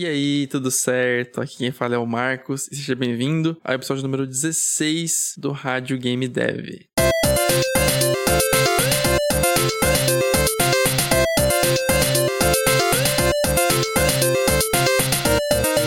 E aí, tudo certo? Aqui quem fala é o Marcos e seja bem-vindo ao episódio número 16 do Rádio Game Dev.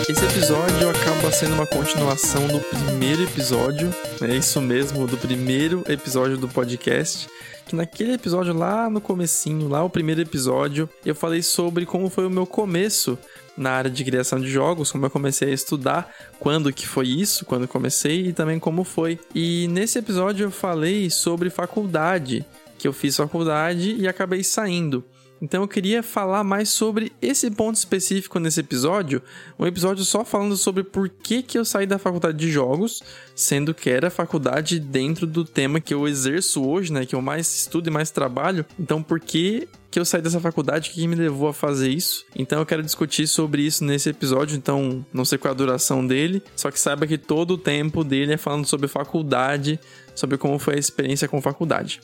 Esse episódio acaba sendo uma continuação do primeiro episódio, é isso mesmo, do primeiro episódio do podcast que naquele episódio lá no comecinho, lá o primeiro episódio, eu falei sobre como foi o meu começo na área de criação de jogos, como eu comecei a estudar, quando que foi isso, quando comecei e também como foi. E nesse episódio eu falei sobre faculdade, que eu fiz faculdade e acabei saindo. Então eu queria falar mais sobre esse ponto específico nesse episódio, um episódio só falando sobre por que, que eu saí da faculdade de jogos, sendo que era faculdade dentro do tema que eu exerço hoje, né, que eu mais estudo e mais trabalho. Então por que que eu saí dessa faculdade, o que me levou a fazer isso. Então eu quero discutir sobre isso nesse episódio, então não sei qual é a duração dele, só que saiba que todo o tempo dele é falando sobre faculdade, sobre como foi a experiência com faculdade.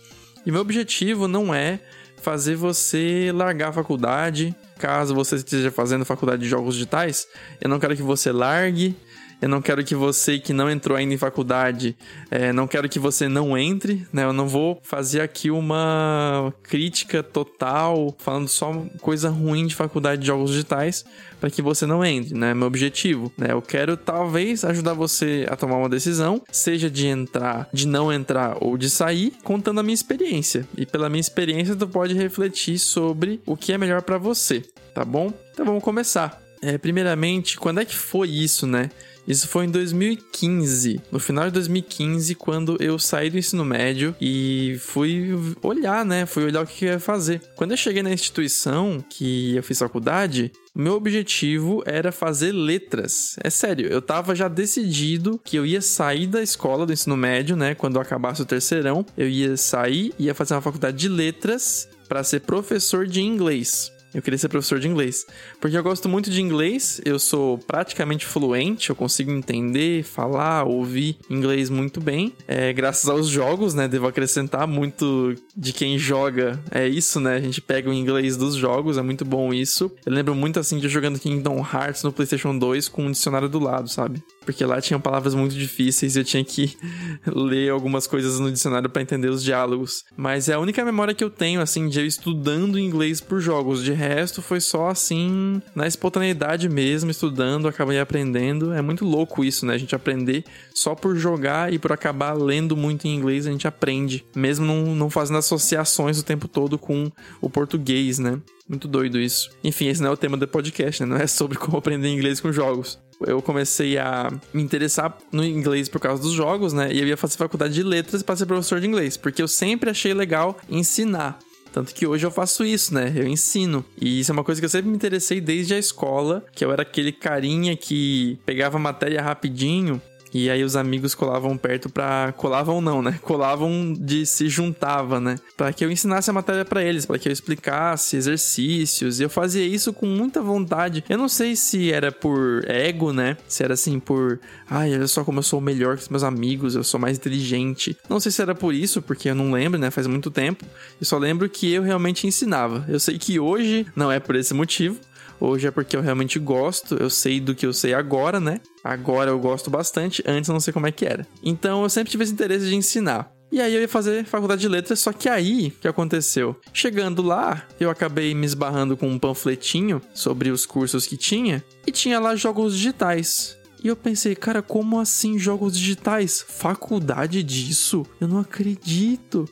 E meu objetivo não é fazer você largar a faculdade. Caso você esteja fazendo faculdade de jogos digitais, eu não quero que você largue eu não quero que você que não entrou ainda em faculdade, é, não quero que você não entre, né? Eu não vou fazer aqui uma crítica total, falando só coisa ruim de faculdade de jogos digitais, para que você não entre, né? Meu objetivo, né? Eu quero talvez ajudar você a tomar uma decisão, seja de entrar, de não entrar ou de sair, contando a minha experiência. E pela minha experiência, tu pode refletir sobre o que é melhor para você, tá bom? Então vamos começar. É, primeiramente, quando é que foi isso, né? Isso foi em 2015, no final de 2015, quando eu saí do ensino médio e fui olhar, né? Fui olhar o que eu ia fazer. Quando eu cheguei na instituição que eu fiz faculdade, meu objetivo era fazer letras. É sério, eu tava já decidido que eu ia sair da escola do ensino médio, né? Quando eu acabasse o terceirão, eu ia sair, ia fazer uma faculdade de letras para ser professor de inglês. Eu queria ser professor de inglês. Porque eu gosto muito de inglês, eu sou praticamente fluente, eu consigo entender, falar, ouvir inglês muito bem. É, graças aos jogos, né? Devo acrescentar muito de quem joga. É isso, né? A gente pega o inglês dos jogos, é muito bom isso. Eu lembro muito assim de jogando Kingdom Hearts no PlayStation 2 com um dicionário do lado, sabe? Porque lá tinham palavras muito difíceis e eu tinha que ler algumas coisas no dicionário para entender os diálogos. Mas é a única memória que eu tenho, assim, de eu estudando inglês por jogos. De resto, foi só assim, na espontaneidade mesmo, estudando, acabei aprendendo. É muito louco isso, né? A gente aprender só por jogar e por acabar lendo muito em inglês, a gente aprende. Mesmo não, não fazendo associações o tempo todo com o português, né? Muito doido isso. Enfim, esse não é o tema do podcast, né? Não é sobre como aprender inglês com jogos. Eu comecei a me interessar no inglês por causa dos jogos, né? E eu ia fazer faculdade de letras para ser professor de inglês, porque eu sempre achei legal ensinar. Tanto que hoje eu faço isso, né? Eu ensino. E isso é uma coisa que eu sempre me interessei desde a escola, que eu era aquele carinha que pegava matéria rapidinho e aí os amigos colavam perto pra. Colavam não, né? Colavam de se juntava, né? Pra que eu ensinasse a matéria para eles, para que eu explicasse exercícios. E eu fazia isso com muita vontade. Eu não sei se era por ego, né? Se era assim por. Ai, olha só como eu sou melhor que os meus amigos, eu sou mais inteligente. Não sei se era por isso, porque eu não lembro, né? Faz muito tempo. Eu só lembro que eu realmente ensinava. Eu sei que hoje não é por esse motivo. Hoje é porque eu realmente gosto, eu sei do que eu sei agora, né? Agora eu gosto bastante, antes eu não sei como é que era. Então eu sempre tive esse interesse de ensinar. E aí eu ia fazer faculdade de letras, só que aí que aconteceu? Chegando lá, eu acabei me esbarrando com um panfletinho sobre os cursos que tinha e tinha lá jogos digitais. E eu pensei, cara, como assim jogos digitais? Faculdade disso? Eu não acredito.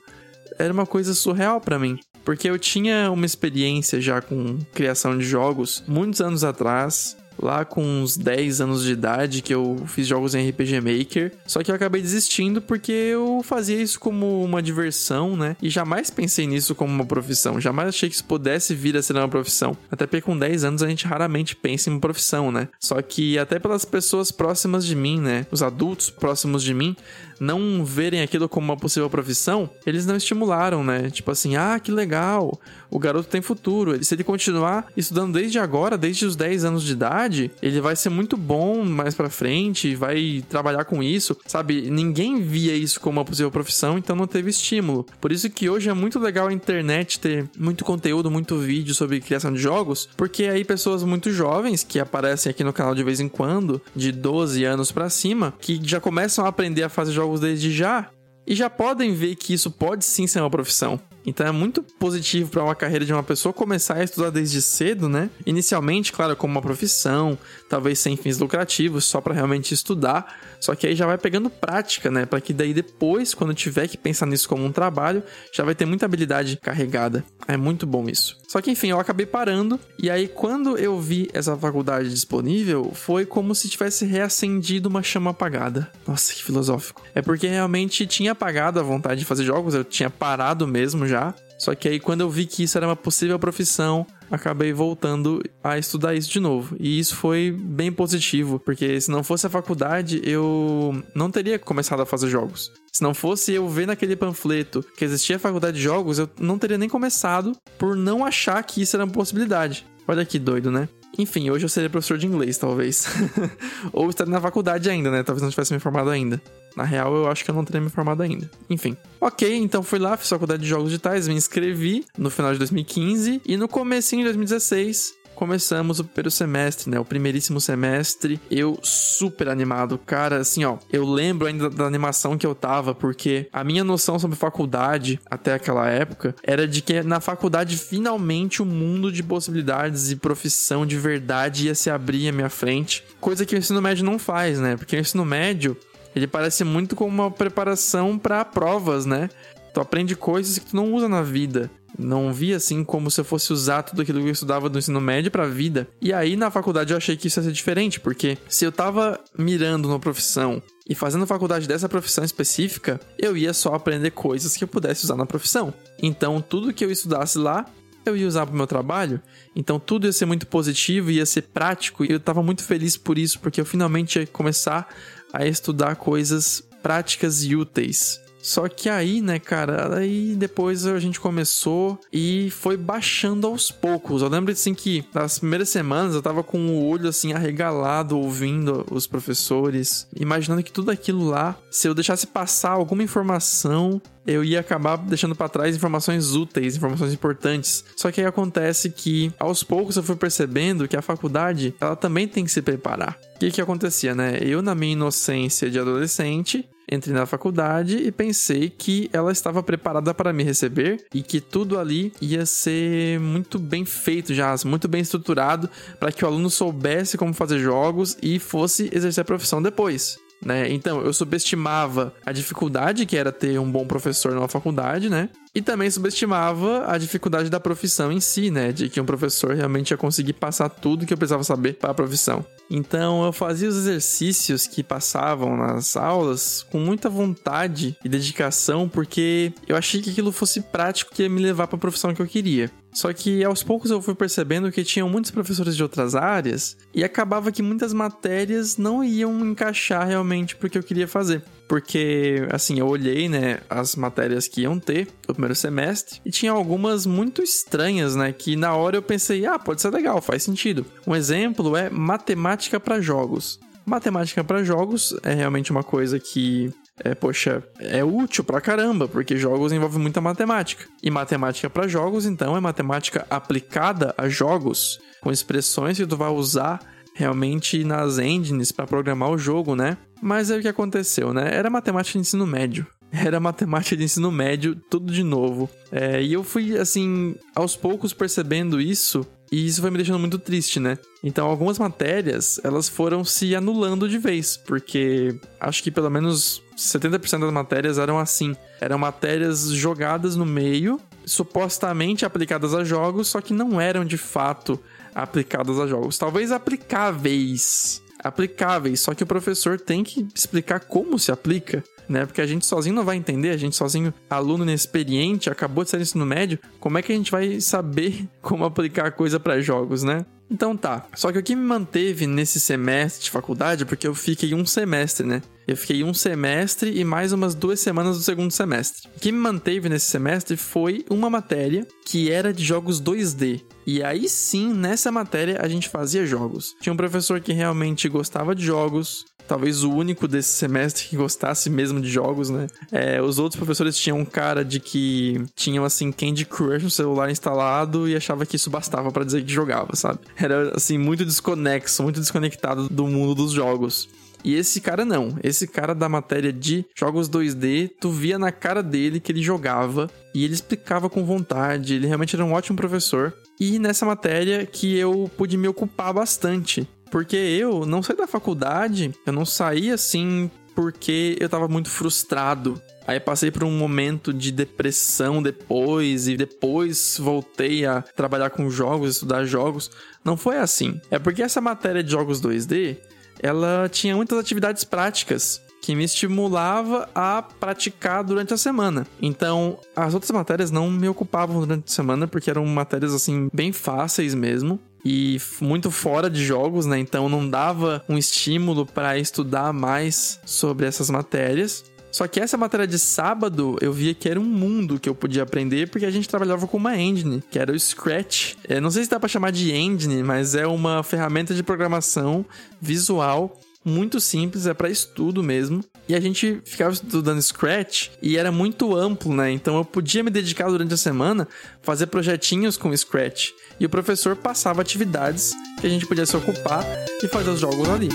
Era uma coisa surreal para mim. Porque eu tinha uma experiência já com criação de jogos muitos anos atrás lá com uns 10 anos de idade que eu fiz jogos em RPG Maker. Só que eu acabei desistindo porque eu fazia isso como uma diversão, né? E jamais pensei nisso como uma profissão. Jamais achei que isso pudesse vir a ser uma profissão. Até porque com 10 anos a gente raramente pensa em uma profissão, né? Só que até pelas pessoas próximas de mim, né? Os adultos próximos de mim, não verem aquilo como uma possível profissão, eles não estimularam, né? Tipo assim, ah, que legal, o garoto tem futuro. Se ele continuar estudando desde agora, desde os 10 anos de idade, ele vai ser muito bom mais para frente, vai trabalhar com isso, sabe? Ninguém via isso como uma possível profissão, então não teve estímulo. Por isso que hoje é muito legal a internet ter muito conteúdo, muito vídeo sobre criação de jogos, porque aí pessoas muito jovens que aparecem aqui no canal de vez em quando, de 12 anos para cima, que já começam a aprender a fazer jogos desde já, e já podem ver que isso pode sim ser uma profissão. Então é muito positivo para uma carreira de uma pessoa começar a estudar desde cedo, né? Inicialmente, claro, como uma profissão, talvez sem fins lucrativos, só para realmente estudar. Só que aí já vai pegando prática, né? Para que daí depois, quando tiver que pensar nisso como um trabalho, já vai ter muita habilidade carregada. É muito bom isso. Só que enfim, eu acabei parando e aí quando eu vi essa faculdade disponível, foi como se tivesse reacendido uma chama apagada. Nossa, que filosófico. É porque realmente tinha apagado a vontade de fazer jogos, eu tinha parado mesmo já. Só que aí quando eu vi que isso era uma possível profissão, acabei voltando a estudar isso de novo. E isso foi bem positivo, porque se não fosse a faculdade, eu não teria começado a fazer jogos. Se não fosse eu ver naquele panfleto que existia a faculdade de jogos, eu não teria nem começado por não achar que isso era uma possibilidade. Olha que doido, né? Enfim, hoje eu seria professor de inglês, talvez. Ou estaria na faculdade ainda, né? Talvez não tivesse me formado ainda. Na real, eu acho que eu não teria me formado ainda. Enfim. Ok, então fui lá, fiz faculdade de jogos digitais, me inscrevi no final de 2015 e no comecinho de 2016 começamos o primeiro semestre, né? O primeiríssimo semestre. Eu super animado, cara. Assim, ó, eu lembro ainda da animação que eu tava, porque a minha noção sobre faculdade até aquela época era de que na faculdade finalmente o um mundo de possibilidades e profissão de verdade ia se abrir à minha frente. Coisa que o ensino médio não faz, né? Porque o ensino médio ele parece muito como uma preparação para provas, né? Tu aprende coisas que tu não usa na vida. Não vi assim como se eu fosse usar tudo aquilo que eu estudava do ensino médio pra vida. E aí na faculdade eu achei que isso ia ser diferente, porque se eu tava mirando numa profissão e fazendo faculdade dessa profissão específica, eu ia só aprender coisas que eu pudesse usar na profissão. Então tudo que eu estudasse lá eu ia usar pro meu trabalho. Então tudo ia ser muito positivo, ia ser prático e eu tava muito feliz por isso, porque eu finalmente ia começar a estudar coisas práticas e úteis. Só que aí, né, cara, aí depois a gente começou e foi baixando aos poucos. Eu lembro assim que nas primeiras semanas eu tava com o olho assim arregalado ouvindo os professores, imaginando que tudo aquilo lá, se eu deixasse passar alguma informação, eu ia acabar deixando para trás informações úteis, informações importantes. Só que aí acontece que aos poucos eu fui percebendo que a faculdade, ela também tem que se preparar. O que que acontecia, né? Eu na minha inocência de adolescente, entrei na faculdade e pensei que ela estava preparada para me receber e que tudo ali ia ser muito bem feito já, muito bem estruturado para que o aluno soubesse como fazer jogos e fosse exercer a profissão depois. Né? Então, eu subestimava a dificuldade que era ter um bom professor numa faculdade, né? E também subestimava a dificuldade da profissão em si, né? De que um professor realmente ia conseguir passar tudo que eu precisava saber para a profissão. Então eu fazia os exercícios que passavam nas aulas com muita vontade e dedicação, porque eu achei que aquilo fosse prático que ia me levar para a profissão que eu queria. Só que aos poucos eu fui percebendo que tinham muitos professores de outras áreas e acabava que muitas matérias não iam encaixar realmente pro que eu queria fazer. Porque, assim, eu olhei, né, as matérias que iam ter no primeiro semestre e tinha algumas muito estranhas, né, que na hora eu pensei, ah, pode ser legal, faz sentido. Um exemplo é matemática para jogos. Matemática para jogos é realmente uma coisa que é, poxa, é útil pra caramba, porque jogos envolvem muita matemática. E matemática para jogos, então, é matemática aplicada a jogos, com expressões que tu vai usar realmente nas engines para programar o jogo, né? Mas aí o que aconteceu, né? Era matemática de ensino médio. Era matemática de ensino médio, tudo de novo. É, e eu fui, assim, aos poucos percebendo isso e isso foi me deixando muito triste, né? Então, algumas matérias, elas foram se anulando de vez, porque acho que pelo menos 70% das matérias eram assim. Eram matérias jogadas no meio, supostamente aplicadas a jogos, só que não eram de fato aplicadas a jogos. Talvez aplicáveis. Aplicáveis, só que o professor tem que explicar como se aplica né? Porque a gente sozinho não vai entender, a gente sozinho, aluno inexperiente, acabou de sair do ensino médio, como é que a gente vai saber como aplicar a coisa para jogos, né? Então tá. Só que o que me manteve nesse semestre de faculdade, porque eu fiquei um semestre, né? Eu fiquei um semestre e mais umas duas semanas do segundo semestre. O que me manteve nesse semestre foi uma matéria que era de jogos 2D. E aí sim, nessa matéria a gente fazia jogos. Tinha um professor que realmente gostava de jogos, talvez o único desse semestre que gostasse mesmo de jogos, né? É, os outros professores tinham um cara de que tinham, assim, Candy Crush no celular instalado e achava que isso bastava para dizer que jogava, sabe? Era, assim, muito desconexo, muito desconectado do mundo dos jogos. E esse cara não. Esse cara da matéria de jogos 2D, tu via na cara dele que ele jogava e ele explicava com vontade. Ele realmente era um ótimo professor. E nessa matéria que eu pude me ocupar bastante. Porque eu não saí da faculdade, eu não saí assim porque eu tava muito frustrado. Aí passei por um momento de depressão depois e depois voltei a trabalhar com jogos, estudar jogos. Não foi assim. É porque essa matéria de jogos 2D, ela tinha muitas atividades práticas que me estimulava a praticar durante a semana. Então, as outras matérias não me ocupavam durante a semana porque eram matérias assim bem fáceis mesmo e muito fora de jogos, né? Então não dava um estímulo para estudar mais sobre essas matérias. Só que essa matéria de sábado eu via que era um mundo que eu podia aprender porque a gente trabalhava com uma engine, que era o Scratch. Eu não sei se dá para chamar de engine, mas é uma ferramenta de programação visual muito simples, é para estudo mesmo. E a gente ficava estudando Scratch e era muito amplo, né? Então eu podia me dedicar durante a semana fazer projetinhos com Scratch. E o professor passava atividades que a gente podia se ocupar e fazer os jogos ali.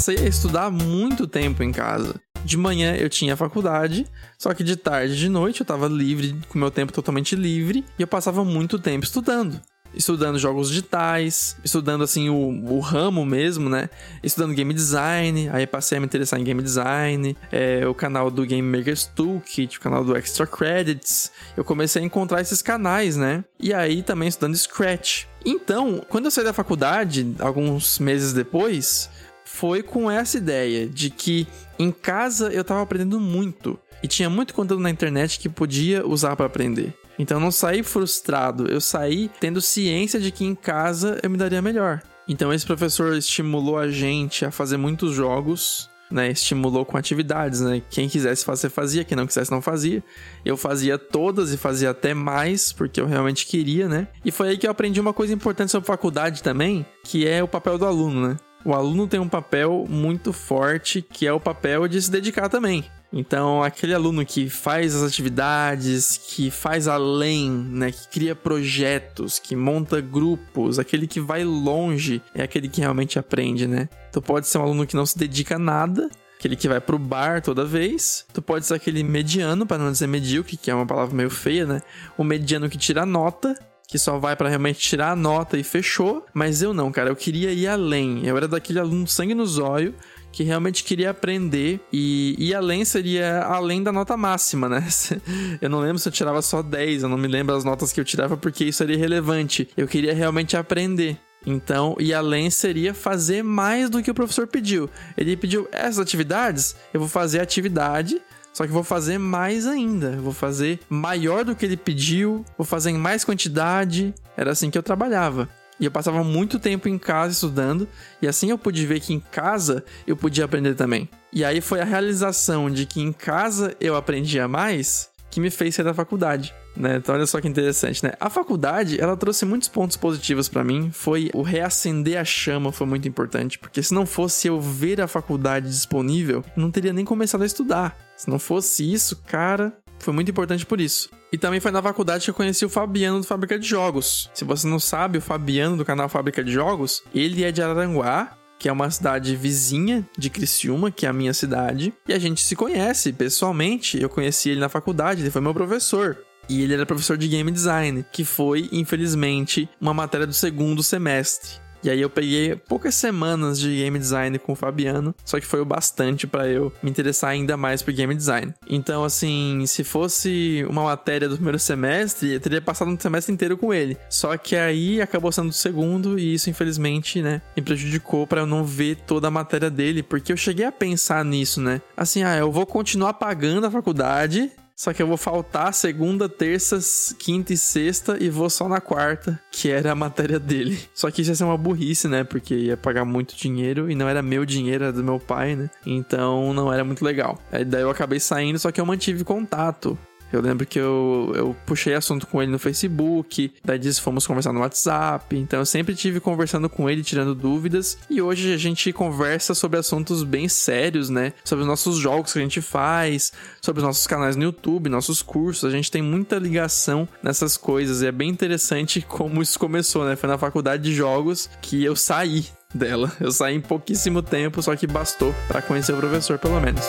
Passei a estudar muito tempo em casa. De manhã eu tinha faculdade, só que de tarde e de noite eu tava livre, com meu tempo totalmente livre, e eu passava muito tempo estudando estudando jogos digitais, estudando assim o, o, ramo mesmo, né? Estudando game design, aí passei a me interessar em game design, é, o canal do Game Maker's Toolkit, o canal do Extra Credits. Eu comecei a encontrar esses canais, né? E aí também estudando Scratch. Então, quando eu saí da faculdade, alguns meses depois, foi com essa ideia de que em casa eu tava aprendendo muito e tinha muito conteúdo na internet que podia usar para aprender. Então eu não saí frustrado, eu saí tendo ciência de que em casa eu me daria melhor. Então esse professor estimulou a gente a fazer muitos jogos, né? Estimulou com atividades, né? Quem quisesse fazer, fazia, quem não quisesse, não fazia. Eu fazia todas e fazia até mais, porque eu realmente queria, né? E foi aí que eu aprendi uma coisa importante sobre faculdade também, que é o papel do aluno, né? O aluno tem um papel muito forte, que é o papel de se dedicar também. Então, aquele aluno que faz as atividades, que faz além, né, que cria projetos, que monta grupos, aquele que vai longe, é aquele que realmente aprende, né? Tu pode ser um aluno que não se dedica a nada, aquele que vai pro bar toda vez. Tu pode ser aquele mediano, para não dizer medíocre, que é uma palavra meio feia, né? O mediano que tira nota que só vai para realmente tirar a nota e fechou. Mas eu não, cara, eu queria ir além. Eu era daquele aluno sangue no zóio que realmente queria aprender e ir além seria além da nota máxima, né? Eu não lembro se eu tirava só 10, eu não me lembro as notas que eu tirava porque isso seria relevante. Eu queria realmente aprender. Então, e além seria fazer mais do que o professor pediu. Ele pediu essas atividades, eu vou fazer a atividade só que vou fazer mais ainda. Vou fazer maior do que ele pediu, vou fazer em mais quantidade. Era assim que eu trabalhava. E eu passava muito tempo em casa estudando, e assim eu pude ver que em casa eu podia aprender também. E aí foi a realização de que em casa eu aprendia mais que me fez sair da faculdade. Né? Então olha só que interessante, né? A faculdade, ela trouxe muitos pontos positivos para mim. Foi o reacender a chama foi muito importante, porque se não fosse eu ver a faculdade disponível, não teria nem começado a estudar. Se não fosse isso, cara, foi muito importante por isso. E também foi na faculdade que eu conheci o Fabiano do Fábrica de Jogos. Se você não sabe, o Fabiano do canal Fábrica de Jogos, ele é de Araranguá, que é uma cidade vizinha de Criciúma, que é a minha cidade, e a gente se conhece pessoalmente. Eu conheci ele na faculdade, ele foi meu professor. E ele era professor de game design, que foi, infelizmente, uma matéria do segundo semestre. E aí eu peguei poucas semanas de game design com o Fabiano, só que foi o bastante para eu me interessar ainda mais por game design. Então, assim, se fosse uma matéria do primeiro semestre, eu teria passado um semestre inteiro com ele. Só que aí acabou sendo o segundo e isso, infelizmente, né, me prejudicou para eu não ver toda a matéria dele, porque eu cheguei a pensar nisso, né? Assim, ah, eu vou continuar pagando a faculdade, só que eu vou faltar segunda, terça, quinta e sexta e vou só na quarta, que era a matéria dele. Só que isso ia ser uma burrice, né? Porque ia pagar muito dinheiro e não era meu dinheiro, era do meu pai, né? Então não era muito legal. Aí daí eu acabei saindo, só que eu mantive contato eu lembro que eu, eu puxei assunto com ele no Facebook, daí disso fomos conversar no WhatsApp. Então eu sempre tive conversando com ele, tirando dúvidas. E hoje a gente conversa sobre assuntos bem sérios, né? Sobre os nossos jogos que a gente faz, sobre os nossos canais no YouTube, nossos cursos. A gente tem muita ligação nessas coisas. E é bem interessante como isso começou, né? Foi na faculdade de jogos que eu saí dela. Eu saí em pouquíssimo tempo, só que bastou para conhecer o professor, pelo menos.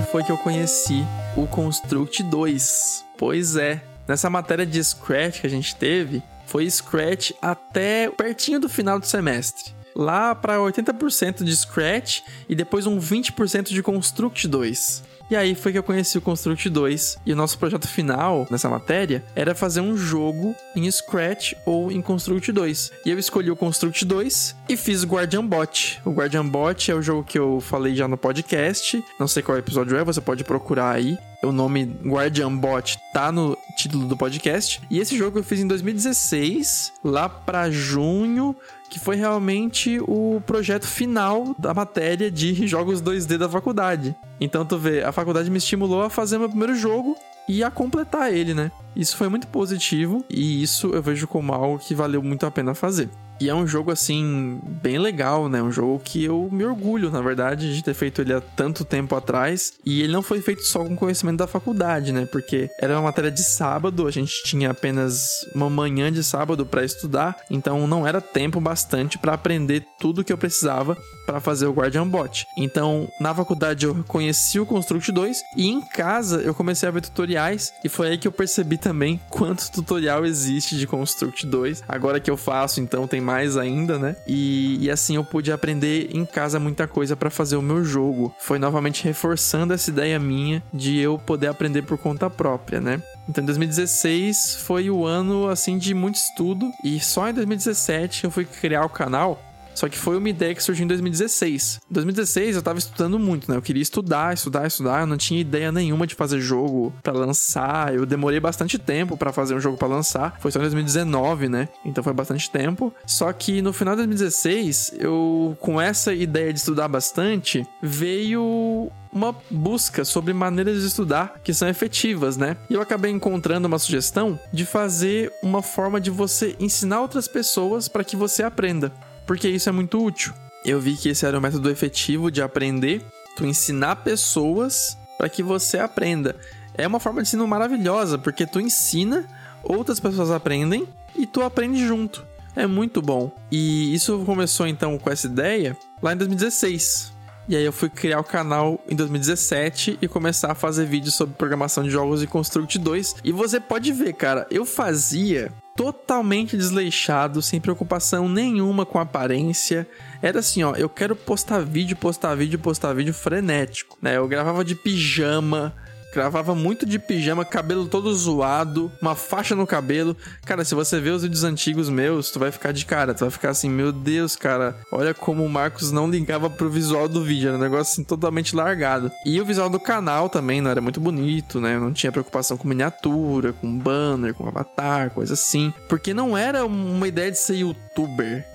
Foi que eu conheci o Construct 2. Pois é, nessa matéria de Scratch que a gente teve, foi Scratch até pertinho do final do semestre. Lá para 80% de Scratch e depois um 20% de Construct 2. E aí foi que eu conheci o Construct 2. E o nosso projeto final nessa matéria era fazer um jogo em Scratch ou em Construct 2. E eu escolhi o Construct 2 e fiz o Guardian Bot. O Guardian Bot é o jogo que eu falei já no podcast. Não sei qual episódio é, você pode procurar aí. O nome Guardian Bot tá no título do podcast. E esse jogo eu fiz em 2016, lá para junho que foi realmente o projeto final da matéria de jogos 2D da faculdade. Então tu vê, a faculdade me estimulou a fazer meu primeiro jogo e a completar ele, né? Isso foi muito positivo e isso eu vejo como algo que valeu muito a pena fazer. E é um jogo, assim, bem legal, né? Um jogo que eu me orgulho, na verdade, de ter feito ele há tanto tempo atrás. E ele não foi feito só com conhecimento da faculdade, né? Porque era uma matéria de sábado, a gente tinha apenas uma manhã de sábado para estudar, então não era tempo bastante para aprender tudo que eu precisava para fazer o Guardian Bot. Então, na faculdade eu conheci o Construct 2 e em casa eu comecei a ver tutoriais e foi aí que eu percebi também quanto tutorial existe de Construct 2. Agora que eu faço, então tem mais ainda, né? E, e assim eu pude aprender em casa muita coisa para fazer o meu jogo. Foi novamente reforçando essa ideia minha de eu poder aprender por conta própria, né? Então, 2016 foi o ano assim de muito estudo e só em 2017 eu fui criar o canal só que foi uma ideia que surgiu em 2016. Em 2016 eu tava estudando muito, né? Eu queria estudar, estudar, estudar. Eu não tinha ideia nenhuma de fazer jogo para lançar. Eu demorei bastante tempo para fazer um jogo para lançar. Foi só em 2019, né? Então foi bastante tempo. Só que no final de 2016, eu com essa ideia de estudar bastante, veio uma busca sobre maneiras de estudar que são efetivas, né? E eu acabei encontrando uma sugestão de fazer uma forma de você ensinar outras pessoas para que você aprenda porque isso é muito útil. Eu vi que esse era um método efetivo de aprender, tu ensinar pessoas para que você aprenda. É uma forma de ensino maravilhosa, porque tu ensina, outras pessoas aprendem e tu aprende junto. É muito bom. E isso começou então com essa ideia lá em 2016. E aí eu fui criar o canal em 2017 e começar a fazer vídeos sobre programação de jogos e Construct 2. E você pode ver, cara, eu fazia totalmente desleixado, sem preocupação nenhuma com aparência. Era assim, ó, eu quero postar vídeo, postar vídeo, postar vídeo frenético, né? Eu gravava de pijama, Gravava muito de pijama, cabelo todo zoado, uma faixa no cabelo. Cara, se você ver os vídeos antigos meus, tu vai ficar de cara. Tu vai ficar assim, meu Deus, cara. Olha como o Marcos não ligava pro visual do vídeo. Era um negócio assim totalmente largado. E o visual do canal também não era muito bonito, né? Eu não tinha preocupação com miniatura, com banner, com avatar, coisa assim. Porque não era uma ideia de ser youtuber.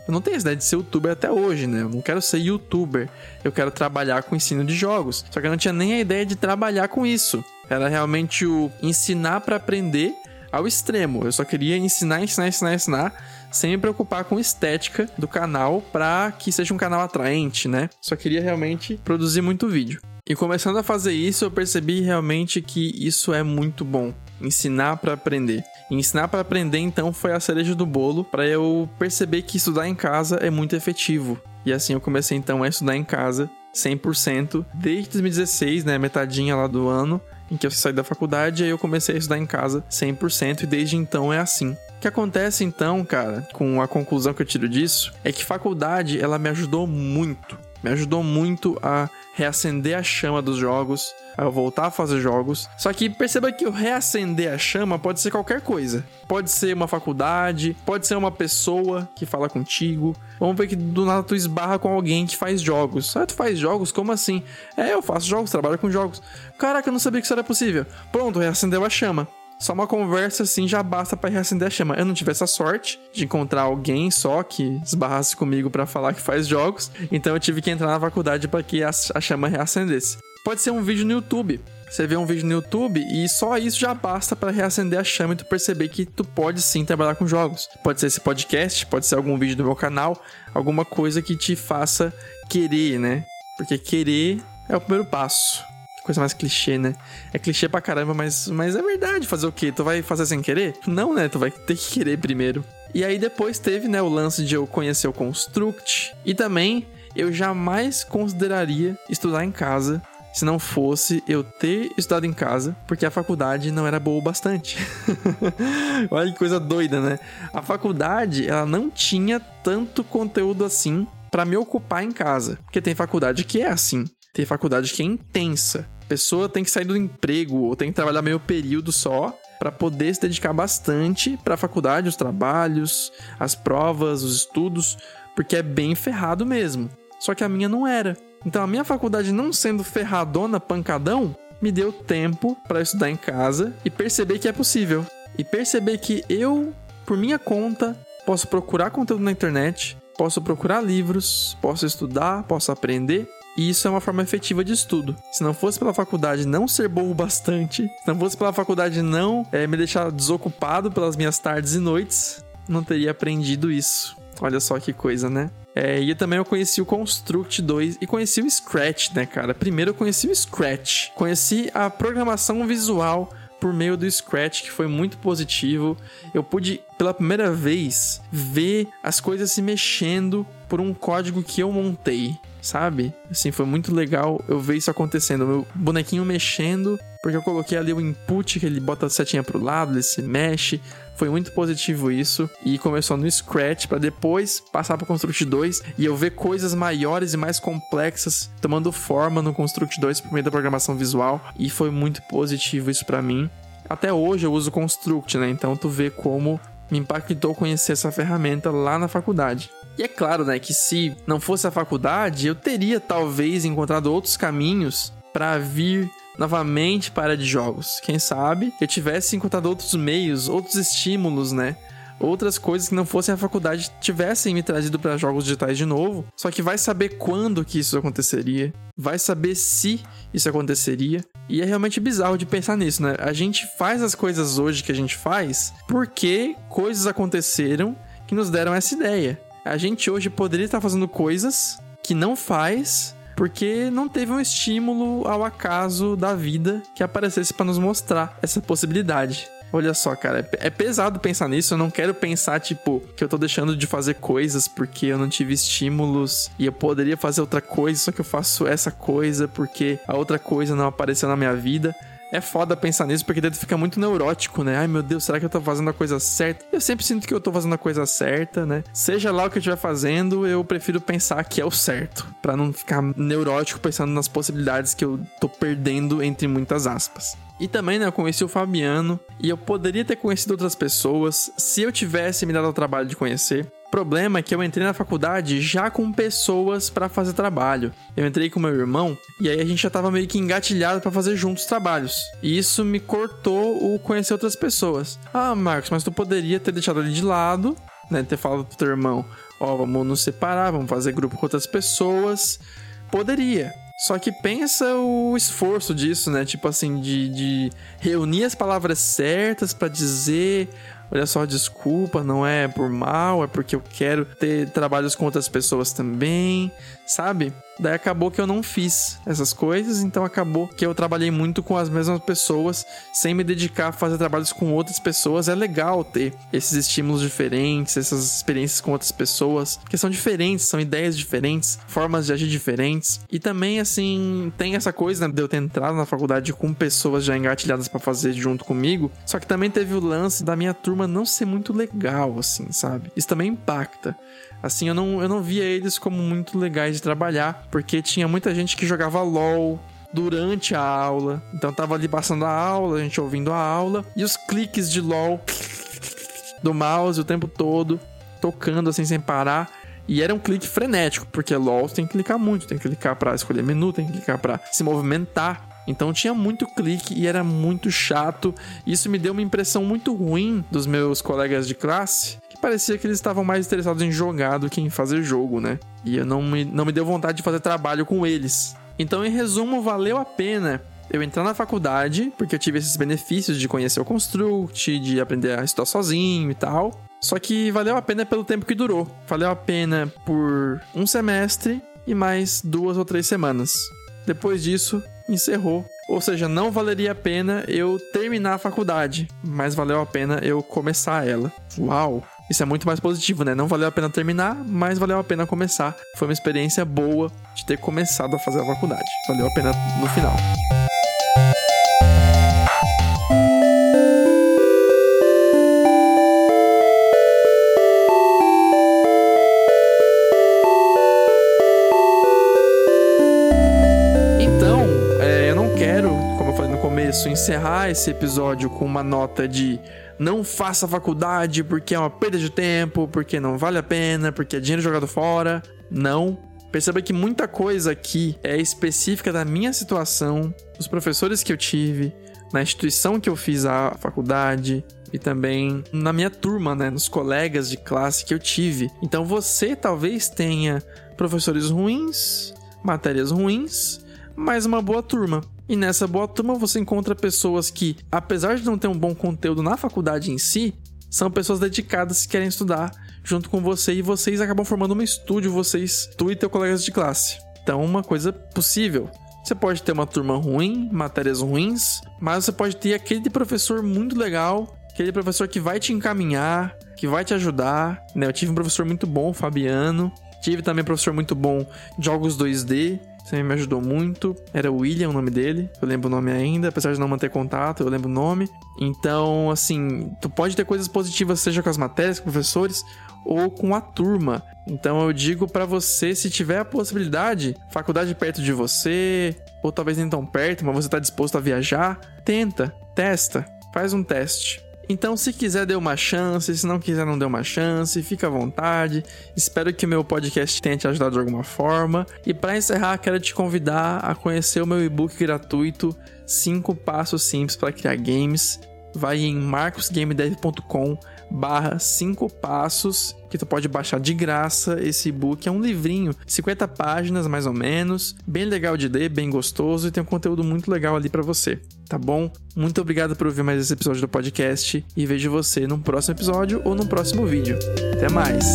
Eu não tenho essa ideia de ser youtuber até hoje, né? Eu não quero ser youtuber. Eu quero trabalhar com ensino de jogos. Só que eu não tinha nem a ideia de trabalhar com isso. Era realmente o ensinar para aprender ao extremo. Eu só queria ensinar, ensinar, ensinar, ensinar, sem me preocupar com estética do canal para que seja um canal atraente, né? Só queria realmente produzir muito vídeo. E começando a fazer isso, eu percebi realmente que isso é muito bom. Ensinar para aprender. E ensinar para aprender, então, foi a cereja do bolo para eu perceber que estudar em casa é muito efetivo. E assim eu comecei então a estudar em casa 100% desde 2016, né, metadinha lá do ano em que eu saí da faculdade, aí eu comecei a estudar em casa 100% e desde então é assim. O que acontece então, cara, com a conclusão que eu tiro disso, é que faculdade ela me ajudou muito. Me ajudou muito a reacender a chama dos jogos, a voltar a fazer jogos. Só que perceba que o reacender a chama pode ser qualquer coisa. Pode ser uma faculdade, pode ser uma pessoa que fala contigo. Vamos ver que do nada tu esbarra com alguém que faz jogos. Ah, tu faz jogos? Como assim? É, eu faço jogos, trabalho com jogos. Caraca, eu não sabia que isso era possível. Pronto, reacendeu a chama. Só uma conversa assim já basta para reacender a chama. Eu não tive essa sorte de encontrar alguém só que esbarrasse comigo para falar que faz jogos, então eu tive que entrar na faculdade para que a, a chama reacendesse. Pode ser um vídeo no YouTube. Você vê um vídeo no YouTube e só isso já basta para reacender a chama e tu perceber que tu pode sim trabalhar com jogos. Pode ser esse podcast, pode ser algum vídeo do meu canal, alguma coisa que te faça querer, né? Porque querer é o primeiro passo coisa mais clichê, né? É clichê pra caramba, mas, mas é verdade. Fazer o quê? Tu vai fazer sem querer? Não, né? Tu vai ter que querer primeiro. E aí depois teve, né, o lance de eu conhecer o Construct. E também eu jamais consideraria estudar em casa se não fosse eu ter estudado em casa, porque a faculdade não era boa o bastante. Olha que coisa doida, né? A faculdade, ela não tinha tanto conteúdo assim para me ocupar em casa, porque tem faculdade que é assim, tem faculdade que é intensa pessoa tem que sair do emprego ou tem que trabalhar meio período só para poder se dedicar bastante para a faculdade, os trabalhos, as provas, os estudos, porque é bem ferrado mesmo. Só que a minha não era. Então a minha faculdade não sendo ferradona, pancadão, me deu tempo para estudar em casa e perceber que é possível. E perceber que eu, por minha conta, posso procurar conteúdo na internet, posso procurar livros, posso estudar, posso aprender e isso é uma forma efetiva de estudo. Se não fosse pela faculdade não ser bom bastante, se não fosse pela faculdade não é, me deixar desocupado pelas minhas tardes e noites, não teria aprendido isso. Olha só que coisa, né? É, e também eu conheci o Construct 2 e conheci o Scratch, né, cara? Primeiro eu conheci o Scratch. Conheci a programação visual por meio do Scratch, que foi muito positivo. Eu pude, pela primeira vez, ver as coisas se mexendo por um código que eu montei sabe? Assim, foi muito legal eu ver isso acontecendo. Meu bonequinho mexendo, porque eu coloquei ali o input, que ele bota a setinha pro lado, ele se mexe. Foi muito positivo isso. E começou no Scratch para depois passar para Construct 2 e eu ver coisas maiores e mais complexas tomando forma no Construct 2 por meio da programação visual. E foi muito positivo isso para mim. Até hoje eu uso Construct, né? Então tu vê como me impactou conhecer essa ferramenta lá na faculdade. E é claro, né, que se não fosse a faculdade, eu teria talvez encontrado outros caminhos para vir novamente para de jogos. Quem sabe eu tivesse encontrado outros meios, outros estímulos, né? Outras coisas que não fossem a faculdade tivessem me trazido para jogos digitais de novo. Só que vai saber quando que isso aconteceria, vai saber se isso aconteceria. E é realmente bizarro de pensar nisso, né? A gente faz as coisas hoje que a gente faz porque coisas aconteceram que nos deram essa ideia a gente hoje poderia estar fazendo coisas que não faz porque não teve um estímulo ao acaso da vida que aparecesse para nos mostrar essa possibilidade. Olha só, cara, é pesado pensar nisso. Eu não quero pensar, tipo, que eu tô deixando de fazer coisas porque eu não tive estímulos e eu poderia fazer outra coisa, só que eu faço essa coisa porque a outra coisa não apareceu na minha vida. É foda pensar nisso porque dentro fica muito neurótico, né? Ai meu Deus, será que eu tô fazendo a coisa certa? Eu sempre sinto que eu tô fazendo a coisa certa, né? Seja lá o que eu estiver fazendo, eu prefiro pensar que é o certo, para não ficar neurótico pensando nas possibilidades que eu tô perdendo entre muitas aspas. E também, né, eu conheci o Fabiano e eu poderia ter conhecido outras pessoas se eu tivesse me dado o trabalho de conhecer. Problema é que eu entrei na faculdade já com pessoas para fazer trabalho. Eu entrei com meu irmão e aí a gente já tava meio que engatilhado para fazer juntos trabalhos. E isso me cortou o conhecer outras pessoas. Ah, Marcos, mas tu poderia ter deixado ele de lado, né, ter falado pro teu irmão, ó, oh, vamos nos separar, vamos fazer grupo com outras pessoas. Poderia, só que pensa o esforço disso, né? Tipo assim, de, de reunir as palavras certas para dizer. Olha só, desculpa, não é por mal, é porque eu quero ter trabalhos com outras pessoas também, sabe? Daí acabou que eu não fiz essas coisas, então acabou que eu trabalhei muito com as mesmas pessoas, sem me dedicar a fazer trabalhos com outras pessoas. É legal ter esses estímulos diferentes, essas experiências com outras pessoas, que são diferentes, são ideias diferentes, formas de agir diferentes. E também, assim, tem essa coisa né, de eu ter entrado na faculdade com pessoas já engatilhadas para fazer junto comigo, só que também teve o lance da minha turma não ser muito legal, assim, sabe? Isso também impacta. Assim, eu não, eu não via eles como muito legais de trabalhar, porque tinha muita gente que jogava LOL durante a aula. Então tava ali passando a aula, a gente ouvindo a aula, e os cliques de LOL do mouse o tempo todo, tocando assim sem parar. E era um clique frenético, porque LOL tem que clicar muito, tem que clicar para escolher menu, tem que clicar para se movimentar. Então tinha muito clique e era muito chato. Isso me deu uma impressão muito ruim dos meus colegas de classe, que parecia que eles estavam mais interessados em jogar do que em fazer jogo, né? E eu não me, não me deu vontade de fazer trabalho com eles. Então, em resumo, valeu a pena eu entrar na faculdade, porque eu tive esses benefícios de conhecer o Construct, de aprender a estudar sozinho e tal. Só que valeu a pena pelo tempo que durou. Valeu a pena por um semestre e mais duas ou três semanas. Depois disso, encerrou. Ou seja, não valeria a pena eu terminar a faculdade, mas valeu a pena eu começar ela. Uau! Isso é muito mais positivo, né? Não valeu a pena terminar, mas valeu a pena começar. Foi uma experiência boa de ter começado a fazer a faculdade. Valeu a pena no final. Encerrar esse episódio com uma nota de não faça faculdade porque é uma perda de tempo, porque não vale a pena, porque é dinheiro jogado fora. Não. Perceba que muita coisa aqui é específica da minha situação, dos professores que eu tive, na instituição que eu fiz a faculdade e também na minha turma, né, nos colegas de classe que eu tive. Então você talvez tenha professores ruins, matérias ruins, mas uma boa turma. E nessa boa turma você encontra pessoas que, apesar de não ter um bom conteúdo na faculdade em si, são pessoas dedicadas que querem estudar junto com você e vocês acabam formando um estúdio, vocês, tu e teu colegas de classe. Então, uma coisa possível. Você pode ter uma turma ruim, matérias ruins, mas você pode ter aquele professor muito legal, aquele professor que vai te encaminhar, que vai te ajudar. Né? Eu tive um professor muito bom, Fabiano. Tive também um professor muito bom de jogos 2D, você me ajudou muito. Era William o nome dele. Eu lembro o nome ainda, apesar de não manter contato, eu lembro o nome. Então, assim, tu pode ter coisas positivas, seja com as matérias, com professores, ou com a turma. Então eu digo para você, se tiver a possibilidade, faculdade perto de você, ou talvez nem tão perto, mas você tá disposto a viajar, tenta, testa, faz um teste. Então, se quiser, dê uma chance. Se não quiser, não dê uma chance. Fica à vontade. Espero que o meu podcast tenha te ajudado de alguma forma. E para encerrar, quero te convidar a conhecer o meu e-book gratuito 5 Passos Simples para Criar Games. Vai em marcosgamedev.com barra 5 passos que tu pode baixar de graça esse e-book. É um livrinho, 50 páginas mais ou menos, bem legal de ler, bem gostoso e tem um conteúdo muito legal ali para você, tá bom? Muito obrigado por ouvir mais esse episódio do podcast e vejo você no próximo episódio ou no próximo vídeo. Até mais!